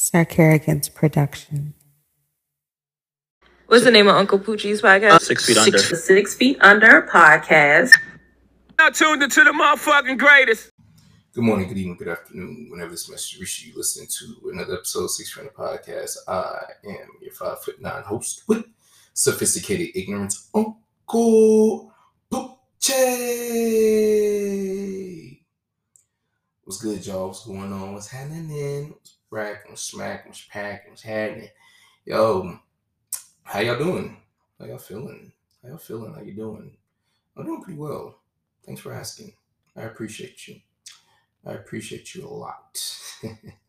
Sarkarigans production. What's the name of Uncle Poochie's podcast? Six feet under. The Six Feet Under podcast. Now tuned into the motherfucking greatest. Good morning, good evening, good afternoon. Whenever this message reaches you, listen to another episode of Six Friend Podcast. I am your five foot nine host with sophisticated ignorance, Uncle Poochie. What's good, y'all? What's going on? What's happening? What's rack? What's smack? What's pack? What's happening? Yo, how y'all doing? How y'all feeling? How y'all feeling? How you doing? I'm doing pretty well. Thanks for asking. I appreciate you. I appreciate you a lot.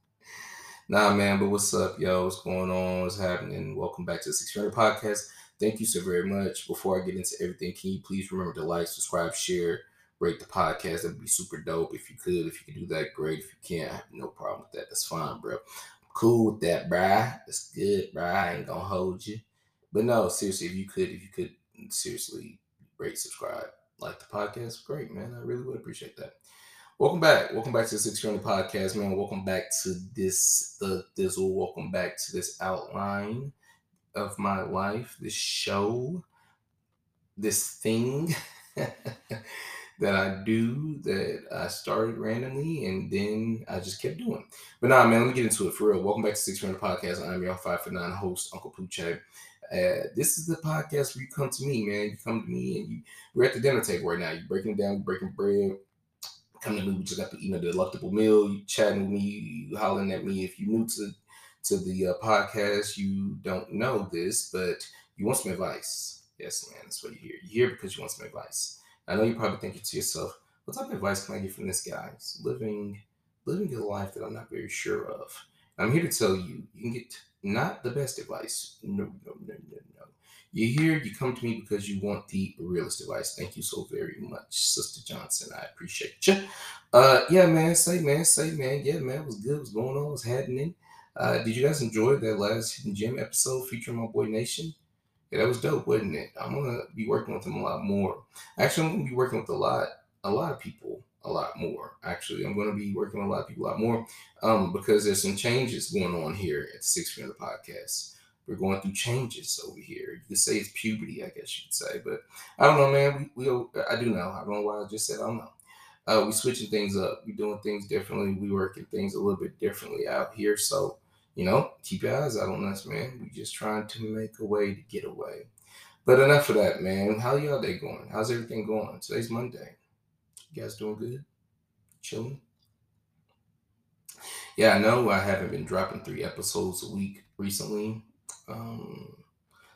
nah, man, but what's up, yo? What's going on? What's happening? Welcome back to the 600 Podcast. Thank you so very much. Before I get into everything, can you please remember to like, subscribe, share, rate the podcast? That'd be super dope. If you could, if you could do that, great. If you can't, I have no problem with that. That's fine, bro. cool with that, bruh. That's good, bruh. I ain't gonna hold you. But no, seriously, if you could, if you could seriously rate, subscribe, like the podcast, great, man. I really would appreciate that. Welcome back. Welcome back to the 600 podcast, man. Welcome back to this the Dizzle. Welcome back to this outline of my life, this show, this thing that I do that I started randomly and then I just kept doing. But nah, man, let me get into it for real. Welcome back to 600 podcast. I'm your five for nine host, Uncle Poochie. Uh, this is the podcast where you come to me, man. You come to me and you we're at the dinner table right now. You're breaking down, you're breaking bread. Come to me, we just got the you know the delectable meal. You chatting with me, you hollering at me. If you're new to to the uh, podcast, you don't know this, but you want some advice. Yes, man, that's what you hear. You hear because you want some advice. I know you're probably thinking to yourself, what type of advice can I get from this guy? He's living living a life that I'm not very sure of. I'm here to tell you, you can get not the best advice. No, no, no, no, no. You're here, you come to me because you want the realest advice. Thank you so very much, Sister Johnson. I appreciate you. Uh, yeah, man, say, man, say, man, yeah, man, what's good? What's going on? What's happening? Uh, did you guys enjoy that last Hidden Gem episode featuring my boy Nation? Yeah, that was dope, wasn't it? I'm gonna be working with him a lot more. Actually, I'm gonna be working with a lot, a lot of people a lot more. Actually, I'm to be working with a lot of people a lot more um, because there's some changes going on here at the Six Under Podcast. We're going through changes over here. You could say it's puberty, I guess you could say, but I don't know, man. We, we I do know. I don't know why I just said I don't know. Uh, we switching things up. We're doing things differently. We working things a little bit differently out here. So you know, keep your eyes out on us, man. We just trying to make a way to get away. But enough of that, man. How y'all day going? How's everything going? Today's Monday. You guys doing good? Chilling? Yeah, I know I haven't been dropping three episodes a week recently. Um,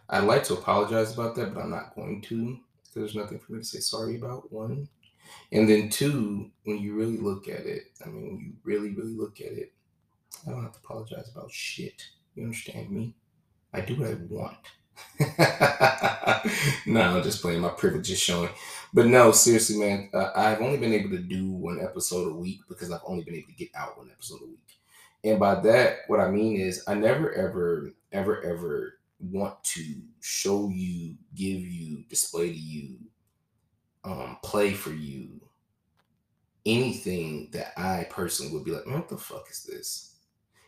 I'd like to apologize about that, but I'm not going to because there's nothing for me to say sorry about. One. And then two, when you really look at it, I mean, when you really, really look at it, I don't have to apologize about shit. You understand me? I do what I want. no, I'm just playing. My privilege is showing. But no, seriously, man, uh, I've only been able to do one episode a week because I've only been able to get out one episode a week. And by that, what I mean is, I never, ever, ever, ever want to show you, give you, display to you, um, play for you anything that I personally would be like, what the fuck is this?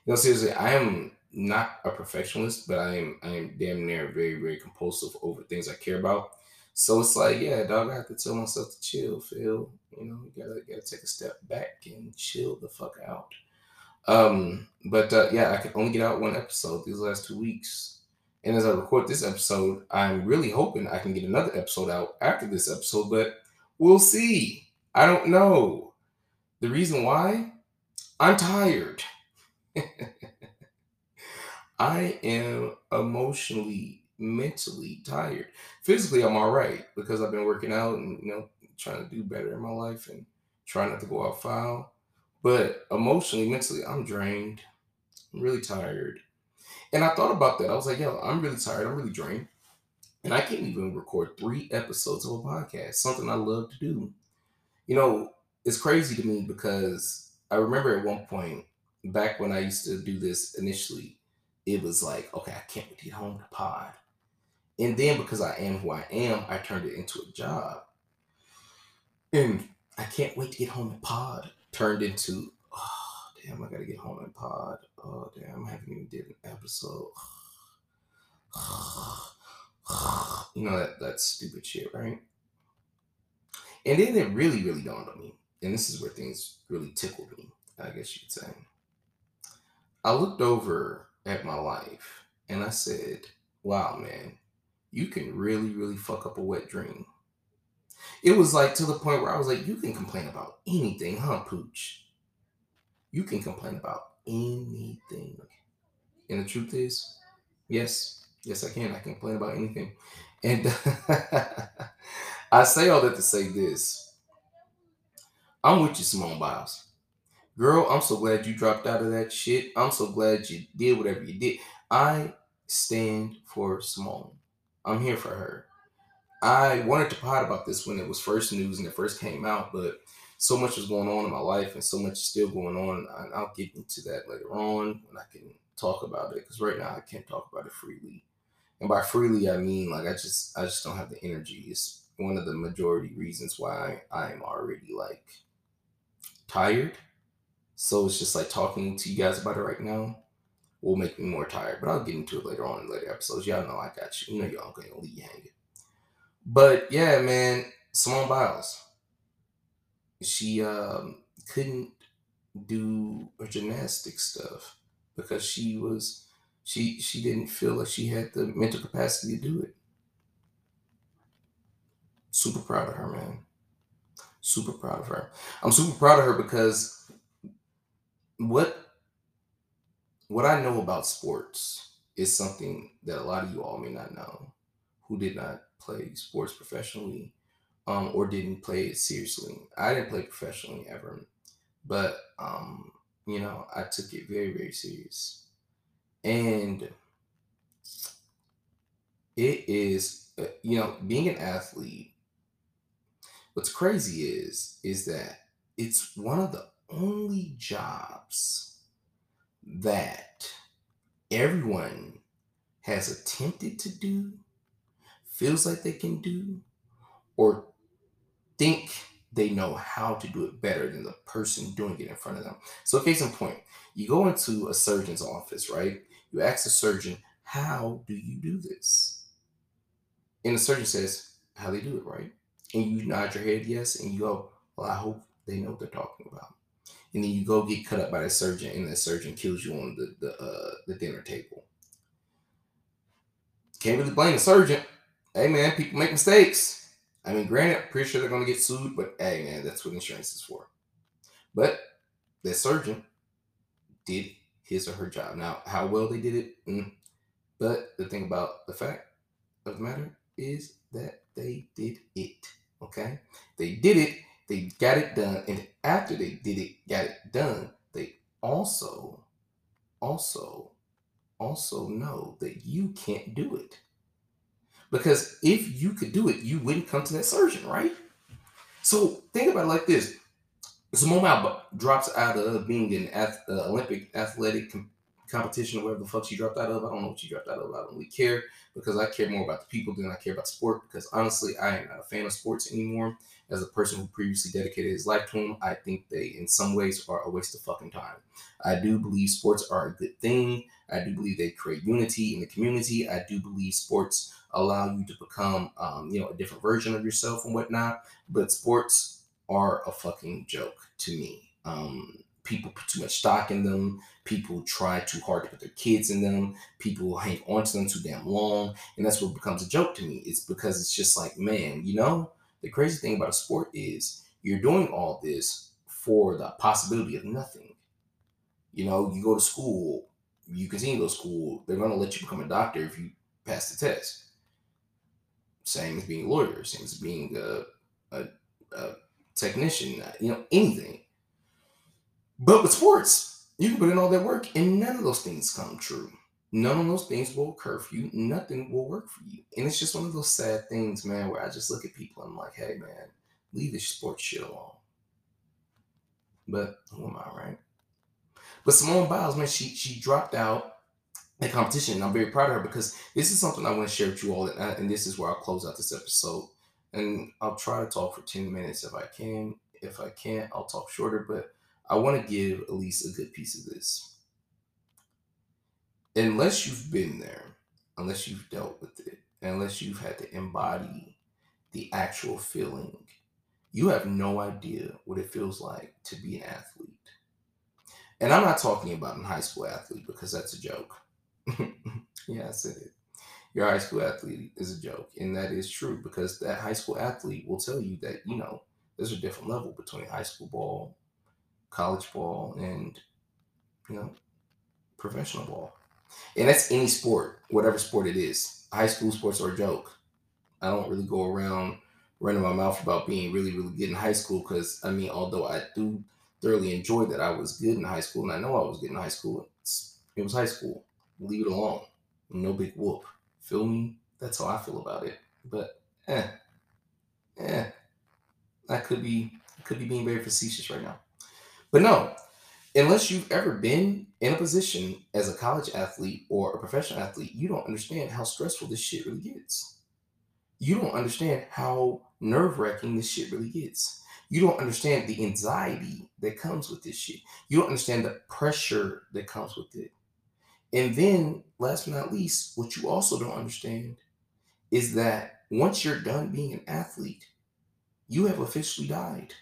Know, seriously, I am not a perfectionist, but I am I am damn near very very compulsive over things I care about. So it's like, yeah, dog, I have to tell myself to chill, Phil. You know, you gotta gotta take a step back and chill the fuck out. Um, but uh, yeah, I can only get out one episode these last two weeks. And as I record this episode, I'm really hoping I can get another episode out after this episode, but we'll see. I don't know. The reason why? I'm tired. I am emotionally, mentally tired. Physically, I'm all right because I've been working out and you know trying to do better in my life and trying not to go out foul. But emotionally, mentally, I'm drained. I'm really tired. And I thought about that. I was like, yo, I'm really tired. I'm really drained. And I can't even record three episodes of a podcast, something I love to do. You know, it's crazy to me because I remember at one point, back when I used to do this initially, it was like, okay, I can't wait to get home to pod. And then because I am who I am, I turned it into a job. And I can't wait to get home to pod turned into, oh, damn, I got to get home and pod. Oh, damn, I have to and did an episode. you know that that stupid shit, right? And then it really, really dawned on me, and this is where things really tickled me, I guess you could say. I looked over at my life and I said, wow, man, you can really, really fuck up a wet dream. It was like to the point where I was like, you can complain about anything, huh, Pooch? You can complain about anything. And the truth is, yes, yes, I can. I can complain about anything. And I say all that to say this. I'm with you, Simone Biles. Girl, I'm so glad you dropped out of that shit. I'm so glad you did whatever you did. I stand for Simone. I'm here for her. I wanted to pot about this when it was first news and it first came out, but so much was going on in my life and so much is still going on. And I'll get into that later on when I can talk about it because right now I can't talk about it freely. And by freely, I mean like I just I just don't have the energy. It's one of the majority reasons why I'm already like tired so it's just like talking to you guys about it right now will make me more tired. But I'll get into it later on in later episodes. Y'all know I got you. You know y'all gonna leave you hanging. But yeah, man, Simone Biles. She um, couldn't do her gymnastic stuff because she was she she didn't feel like she had the mental capacity to do it. Super proud of her, man. Super proud of her. I'm super proud of her because what what I know about sports is something that a lot of you all may not know who did not play sports professionally um, or didn't play it seriously. I didn't play professionally ever, but um, you know, I took it very, very serious. And it is, uh, you know, being an athlete, what's crazy is, is that it's one of the only jobs that everyone has attempted to do, feels like they can do, or think they know how to do it better than the person doing it in front of them. So, case in point, you go into a surgeon's office, right? You ask the surgeon, How do you do this? And the surgeon says, How they do it, right? And you nod your head yes, and you go, Well, I hope they know what they're talking about and then you go get cut up by the surgeon, and the surgeon kills you on the the uh, the dinner table. Can't really blame the surgeon. Hey man, people make mistakes. I mean, granted, I'm pretty sure they're gonna get sued, but hey man, that's what insurance is for. But the surgeon did his or her job. Now, how well they did it, mm. but the thing about the fact of the matter is that they did it. Okay, they did it they got it done, and after they did it, got it done, they also, also, also know that you can't do it. Because if you could do it, you wouldn't come to that surgeon, right? So think about it like this: Simone Biles drops out of being an uh, Olympic athletic competition or whatever the fuck she dropped out of. I don't know what she dropped out of. I don't really care because I care more about the people than I care about sport. Because honestly, I am not a fan of sports anymore as a person who previously dedicated his life to them, I think they, in some ways, are a waste of fucking time. I do believe sports are a good thing. I do believe they create unity in the community. I do believe sports allow you to become, um, you know, a different version of yourself and whatnot. But sports are a fucking joke to me. Um, people put too much stock in them. People try too hard to put their kids in them. People hang on to them too damn long. And that's what becomes a joke to me. It's because it's just like, man, you know, the crazy thing about a sport is you're doing all this for the possibility of nothing. You know, you go to school, you continue to go to school, they're going to let you become a doctor if you pass the test. Same as being a lawyer, same as being a, a, a technician, you know, anything. But with sports, you can put in all that work and none of those things come true none of those things will occur for you. Nothing will work for you. And it's just one of those sad things, man, where I just look at people and I'm like, hey, man, leave this sports shit alone. But who am I, right? But Simone Biles, man, she she dropped out the competition. And I'm very proud of her because this is something I want to share with you all. And, and this is where I'll close out this episode. And I'll try to talk for 10 minutes if I can. If I can't, I'll talk shorter. But I want to give at least a good piece of this unless you've been there, unless you've dealt with it, unless you've had to embody the actual feeling, you have no idea what it feels like to be an athlete. And I'm not talking about an high school athlete because that's a joke. yeah, I said it. Your high school athlete is a joke. And that is true because that high school athlete will tell you that, you know, there's a different level between high school ball, college ball, and, you know, professional ball. And that's any sport, whatever sport it is. High school sports are a joke. I don't really go around running my mouth about being really, really good in high school because, I mean, although I do thoroughly enjoy that I was good in high school, and I know I was good in high school. It was high school. Leave it alone. No big whoop. Feel me? That's how I feel about it. But eh, eh, I could be could be being very facetious right now. But no, unless you've ever been in a position as a college athlete or a professional athlete, you don't understand how stressful this shit really gets. You don't understand how nerve wracking this shit really gets. You don't understand the anxiety that comes with this shit. You don't understand the pressure that comes with it. And then, last but not least, what you also don't understand is that once you're done being an athlete, you have officially died.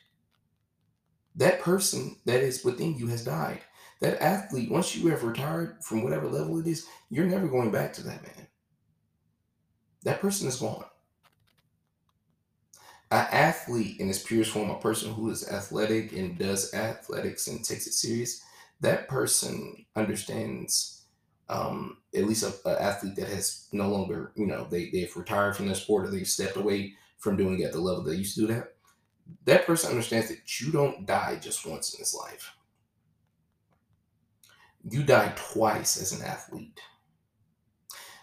That person that is within you has died. That athlete, once you have retired from whatever level it is, you're never going back to that man. That person is gone an athlete in its purest form, a person who is athletic and does athletics and takes it serious, that person understands um, at least an athlete that has no longer, you know, they, they've retired from their sport or they've stepped away from doing it at the level they used to do that. That person understands that you don't die just once in this life. You die twice as an athlete.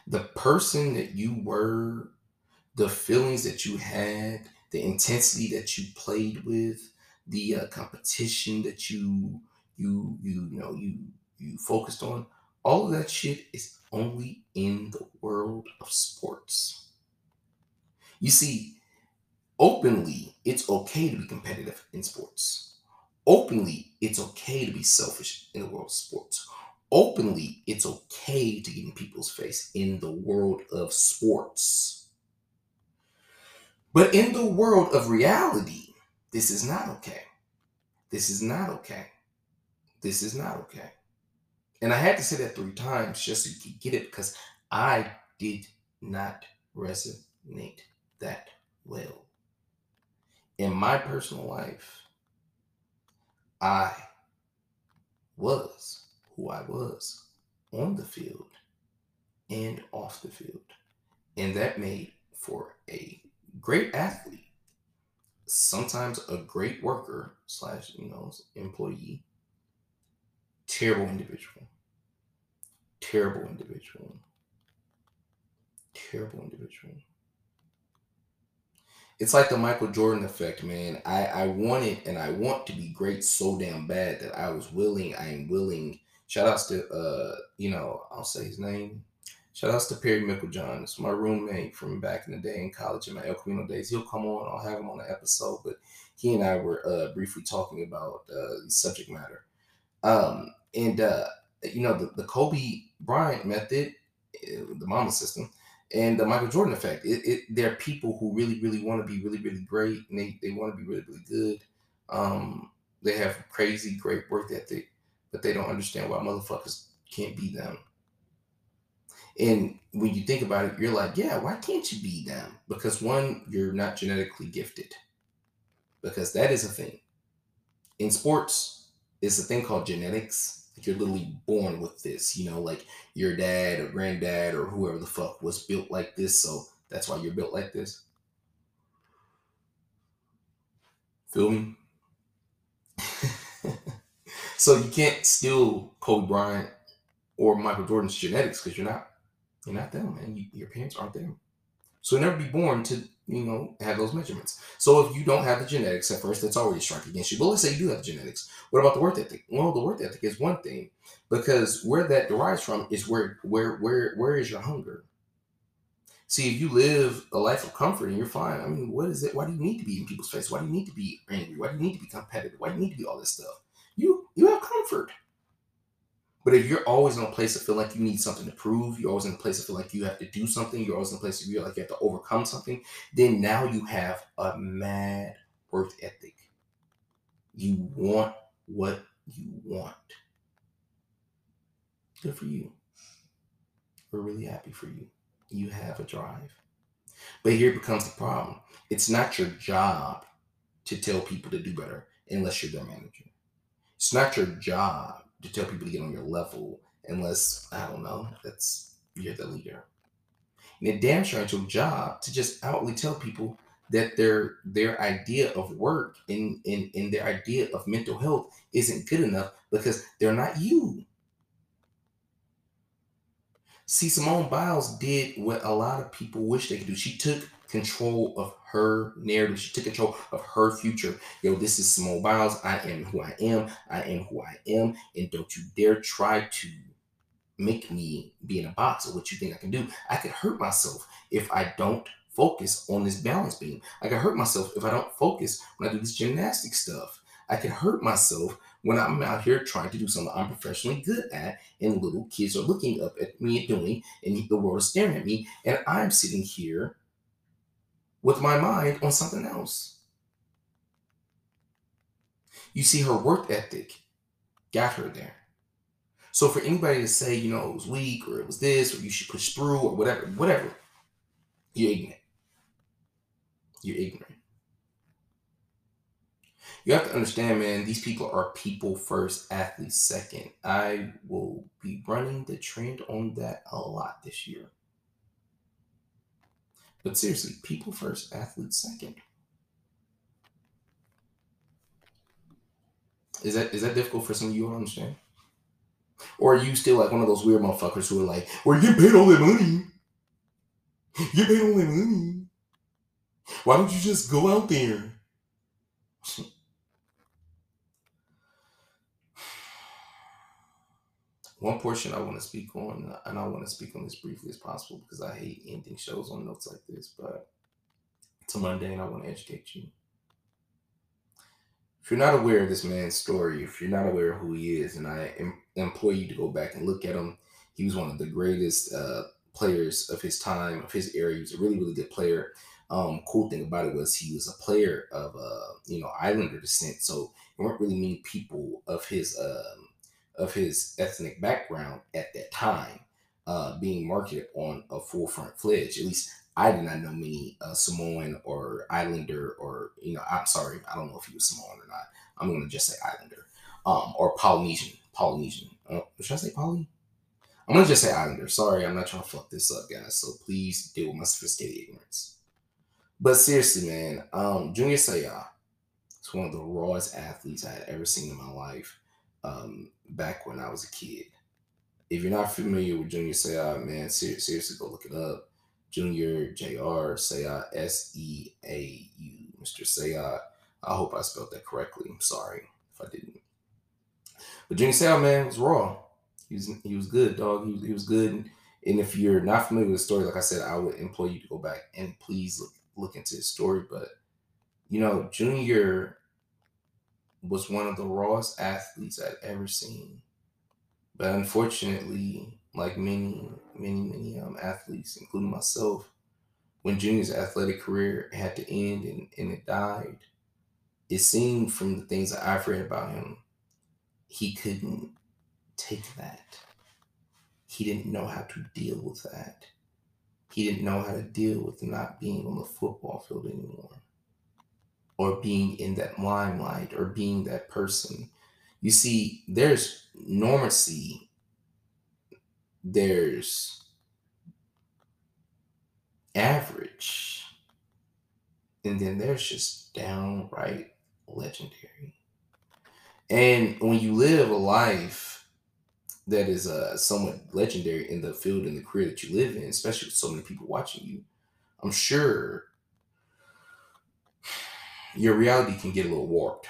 The person that you were, the feelings that you had, the intensity that you played with, the uh, competition that you you you you know you you focused on. All of that shit is only in the world of sports. You see, openly, it's okay to be competitive in sports. Openly, it's okay to be selfish in the world of sports. Openly, it's okay to get in people's face in the world of sports. But in the world of reality, this is not okay. This is not okay. This is not okay. And I had to say that three times just so you could get it because I did not resonate that well. In my personal life, I was who I was on the field and off the field. And that made for a great athlete, sometimes a great worker slash you know employee, terrible individual, terrible individual, terrible individual. It's like the Michael Jordan effect, man. I I want it and I want to be great so damn bad that I was willing. I am willing. Shout outs to uh, you know, I'll say his name. Shout outs to Perry Micklejohn. It's my roommate from back in the day in college in my El Camino days. He'll come on. I'll have him on the episode. But he and I were uh, briefly talking about uh, subject matter. Um, and, uh, you know, the, the Kobe Bryant method, uh, the mama system, and the Michael Jordan effect. It, it, there are people who really, really want to be really, really great. And they, they want to be really, really good. Um, they have crazy, great work ethic, but they don't understand why motherfuckers can't be them and when you think about it, you're like, yeah, why can't you be them? Because one, you're not genetically gifted. Because that is a thing. In sports, it's a thing called genetics. You're literally born with this, you know, like your dad or granddad or whoever the fuck was built like this. So that's why you're built like this. Feel me? so you can't steal Kobe Bryant or Michael Jordan's genetics because you're not you're not them, and you, your parents aren't them. So never be born to, you know, have those measurements. So if you don't have the genetics at first, that's already a strike against you. But let's say you do have genetics. What about the work ethic? Well, the work ethic is one thing, because where that derives from is where where where where is your hunger? See, if you live a life of comfort and you're fine, I mean, what is it? Why do you need to be in people's face? Why do you need to be angry? Why do you need to be competitive? Why do you need to be all this stuff? You you have comfort. But if you're always in a place to feel like you need something to prove, you're always in a place to feel like you have to do something, you're always in a place of feel like you have to overcome something, then now you have a mad work ethic. You want what you want. Good for you. We're really happy for you. You have a drive. But here becomes the problem. It's not your job to tell people to do better unless you're their manager. It's not your job to tell people to get on your level unless, I don't know, that's you're the leader. And it damn sure ain't your job to just outly tell people that their their idea of work and, and, and their idea of mental health isn't good enough because they're not you. See, Simone Biles did what a lot of people wish they could do. She took control of her narrative. She took control of her future. Yo, this is Simone Biles. I am who I am. I am who I am. And don't you dare try to make me be in a box of what you think I can do. I could hurt myself if I don't focus on this balance beam. I could hurt myself if I don't focus when I do this gymnastic stuff. I could hurt myself when I'm out here trying to do something I'm professionally good at, and little kids are looking up at me doing, and the world is staring at me, and I'm sitting here with my mind on something else. You see, her work ethic got her there. So for anybody to say, you know, it was weak or it was this or you should push through or whatever, whatever, you're ignorant. You're ignorant. You have to understand, man, these people are people first, athletes second. I will be running the trend on that a lot this year. But seriously, people first, athletes second. Is that is that difficult for some of you to understand? Or are you still like one of those weird motherfuckers who are like, well, you paid all that money. You paid all that money. Why don't you just go out there? One portion I want to speak on, and I want to speak on this briefly as possible because I hate ending shows on notes like this, but it's and I want to educate you. If you're not aware of this man's story, if you're not aware of who he is, and I em- implore you to go back and look at him, he was one of the greatest uh, players of his time, of his era. He was a really, really good player. Um, cool thing about it was he was a player of, uh, you know, Islander descent, so there weren't really many people of his um, of his ethnic background at that time uh, being marketed on a full front fledged. At least I did not know many uh, Samoan or Islander or, you know, I'm sorry, I don't know if he was Samoan or not. I'm to just say Islander um, or Polynesian. Polynesian. Uh, should I say Poly? I'm to just say Islander. Sorry, I'm not trying to fuck this up, guys. So please deal with my sophisticated ignorance. But seriously, man, um, Junior Seau is one of the rawest athletes I had ever seen in my life um, back when I was a kid. If you're not familiar with Junior Seau, man, ser- seriously go look it up. Junior Jr. Seau, S E A U, Mr. Seau. I hope I spelled that correctly. I'm sorry if I didn't. But Junior Seau, man, was raw. He was he was good, dog. He was, he was good. And if you're not familiar with the story, like I said, I would implore you to go back and please look look into his story. But you know, Junior was one of the rawest athletes I'd ever seen. But unfortunately, like many, many, many um, athletes, including myself, when Junior's athletic career had to end and, and it died, it seemed from the things that I've read about him, he couldn't take that. He didn't know how to deal with that. He didn't know how to deal with not being on the football field anymore or being in that limelight or being that person. You see, there's normacy, there's average, and then there's just downright legendary. And when you live a life that is uh, somewhat legendary in the field and the career that you live in, especially with so many people watching you, I'm sure your reality can get a little warped.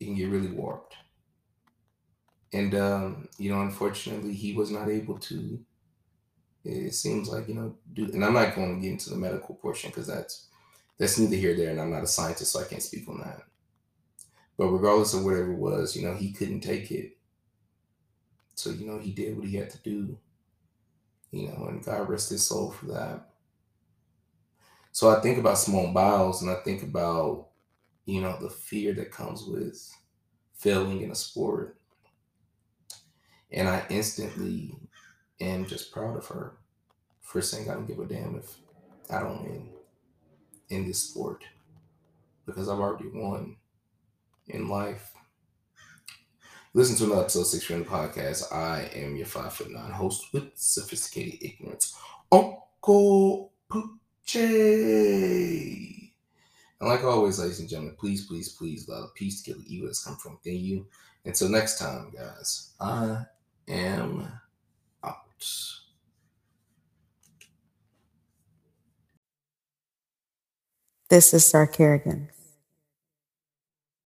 It can get really warped. And, um, you know, unfortunately, he was not able to. It seems like, you know, do, and I'm not going to get into the medical portion because that's that's neither here there, and I'm not a scientist, so I can't speak on that. But regardless of whatever it was, you know, he couldn't take it. So, you know, he did what he had to do. You know, and God rest his soul for that. So I think about Simone Biles and I think about, you know, the fear that comes with failing in a sport. And I instantly am just proud of her for saying I don't give a damn if I don't win in this sport because I've already won in life. Listen to another episode six the podcast. I am your five foot nine host with sophisticated ignorance, Uncle Poochie. And like always, ladies and gentlemen, please, please, please allow peace to kill the evil that's come from within you. Until next time, guys, I am out. This is Kerrigan.